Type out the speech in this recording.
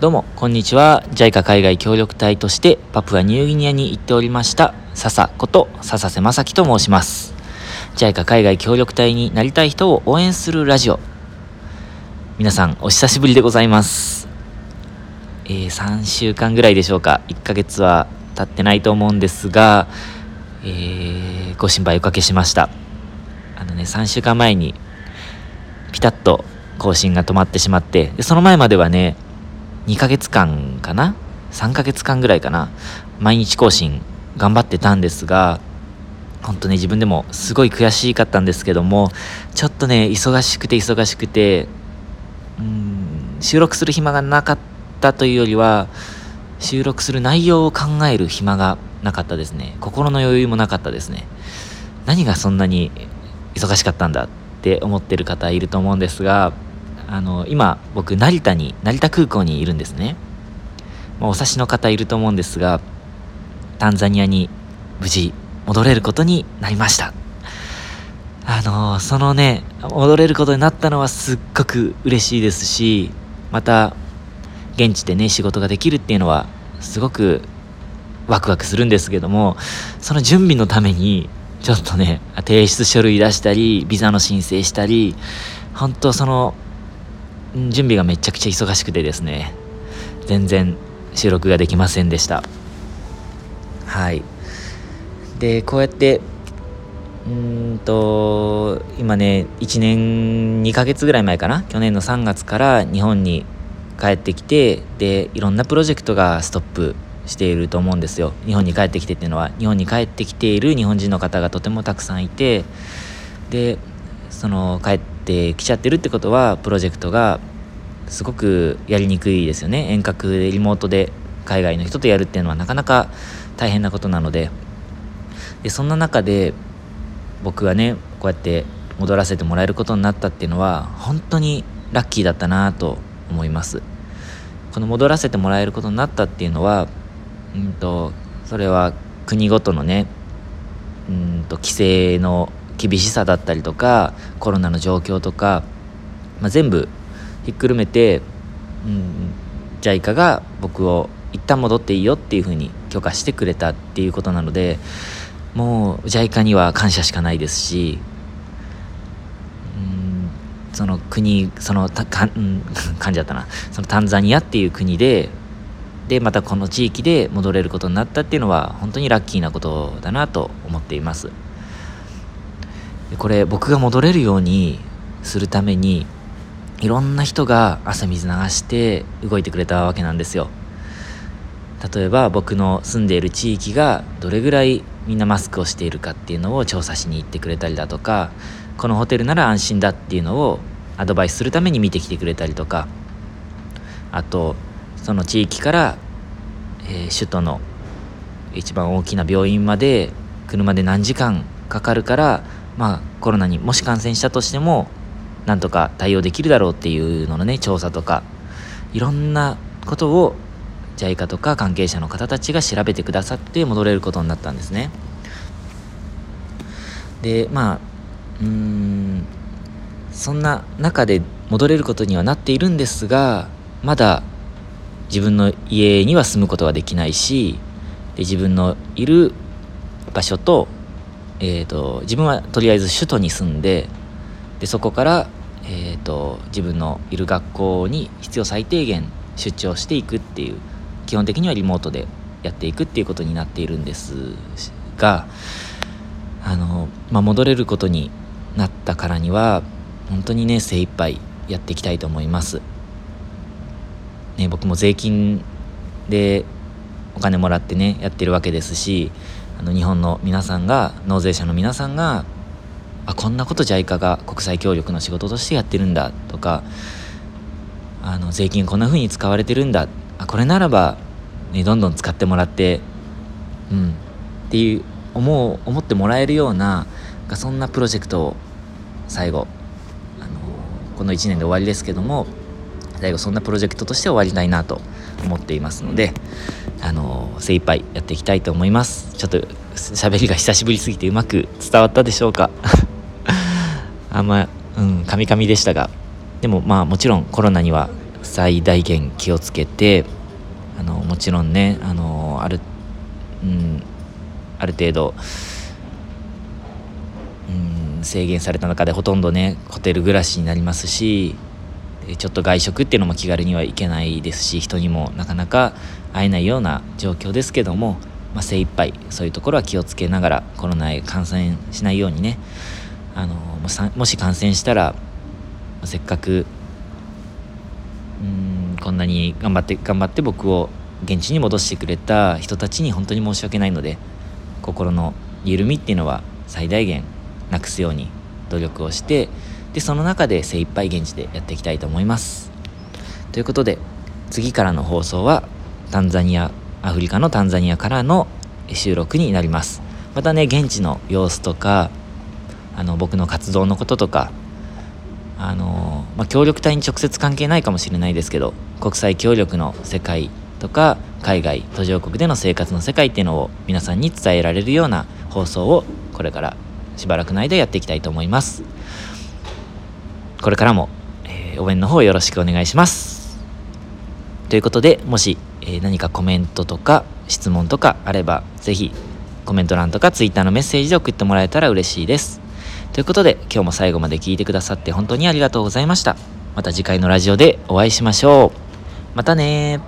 どうも、こんにちは。JICA 海外協力隊としてパプアニューギニアに行っておりました、笹こと笹瀬正樹と申します。JICA 海外協力隊になりたい人を応援するラジオ。皆さん、お久しぶりでございます。えー、3週間ぐらいでしょうか。1ヶ月は経ってないと思うんですが、えー、ご心配おかけしました。あのね、3週間前にピタッと更新が止まってしまって、でその前まではね、2ヶ月間かな ?3 ヶ月間ぐらいかな？毎日更新頑張ってたんですが、本当ね、自分でもすごい悔しかったんですけども、ちょっとね、忙しくて忙しくて、うん、収録する暇がなかったというよりは、収録する内容を考える暇がなかったですね。心の余裕もなかったですね。何がそんなに忙しかったんだって思ってる方いると思うんですが、あの今僕成田に成田空港にいるんですね、まあ、お察しの方いると思うんですがタンザニアに無事戻れることになりました。あのそのね戻れることになったのはすっごく嬉しいですしまた現地でね仕事ができるっていうのはすごくワクワクするんですけどもその準備のためにちょっとね提出書類出したりビザの申請したり本当その準備がめちゃくちゃ忙しくてですね全然収録ができませんでした。はい。でこうやってうんと今ね1年2ヶ月ぐらい前かな去年の3月から日本に帰ってきてでいろんなプロジェクトがストップしていると思うんですよ。日本に帰ってきてっていうのは日本に帰ってきている日本人の方がとてもたくさんいてでその帰ってきちゃってるってことはプロジェクトがすごくやりにくいですよね。遠隔でリモートで海外の人とやるっていうのはなかなか大変なことなので。でそんな中で僕がねこうやって戻らせてもらえることになったっていうのは本当にラッキーだったなと思います。この戻らせてもらえることになったっていうのはうんとそれは国ごとのねうんと規制の厳しさだったりとかコロナの状況とか、まあ、全部ひっくるめて、うん、JICA が僕を一旦戻っていいよっていうふうに許可してくれたっていうことなのでもう JICA には感謝しかないですし、うん、その国そのたか、うん、感じだったなそのタンザニアっていう国ででまたこの地域で戻れることになったっていうのは本当にラッキーなことだなと思っています。これ僕が戻れるようにするためにいろんな人が汗水流して動いてくれたわけなんですよ。例えば僕の住んでいる地域がどれぐらいみんなマスクをしているかっていうのを調査しに行ってくれたりだとかこのホテルなら安心だっていうのをアドバイスするために見てきてくれたりとかあとその地域から、えー、首都の一番大きな病院まで車で何時間かかるからまあコロナにもし感染したとしてもなんとか対応できるだろうっていうののね調査とかいろんなことを JICA とか関係者の方たちが調べてくださって戻れることになったんですね。でまあうんそんな中で戻れることにはなっているんですがまだ自分の家には住むことはできないしで自分のいる場所と,、えーと、自分はとりあえず首都に住んででそこから、えーと、自分のいる学校に必要最低限出張していくっていう基本的にはリモートでやっていくっていうことになっているんですがあの、まあ、戻れることになったからには本当にね精一杯やっていきたいと思います。ね、僕も税金でお金もらってねやってるわけですしあの日本の皆さんが納税者の皆さんがあこんなこと JICA が国際協力の仕事としてやってるんだとかあの税金こんな風に使われてるんだあこれならば、ね、どんどん使ってもらってうんっていう思う思ってもらえるようなそんなプロジェクトを最後あのこの1年で終わりですけども最後そんなプロジェクトとして終わりたいなと思っていますのであの精一杯やっていきたいと思います。ちょっと喋りが久しぶりすぎてうまく伝わったでしょうか。あんまうんカミカミでしたが。でもまあもちろんコロナには最大限気をつけてあのもちろんねあのある,、うん、ある程度、うん、制限された中でほとんどねホテル暮らしになりますしちょっと外食っていうのも気軽にはいけないですし人にもなかなか会えないような状況ですけども、まあ、精一杯そういうところは気をつけながらコロナへ感染しないようにねあのもし感染したらせっかくうんこんなに頑張って頑張って僕を現地に戻してくれた人たちに本当に申し訳ないので心の緩みっていうのは最大限なくすように努力をしてでその中で精一杯現地でやっていきたいと思います。ということで次からの放送はタンザニアアフリカのタンザニアからの収録になります。またね現地の様子とかあの僕の活動のこととかあの、まあ、協力隊に直接関係ないかもしれないですけど国際協力の世界とか海外途上国での生活の世界っていうのを皆さんに伝えられるような放送をこれからしばらくの間やっていきたいと思います。これからも、えー、応援の方よろしくお願いします。ということでもし、えー、何かコメントとか質問とかあれば是非コメント欄とか Twitter のメッセージで送ってもらえたら嬉しいです。ということで今日も最後まで聞いてくださって本当にありがとうございました。また次回のラジオでお会いしましょう。またね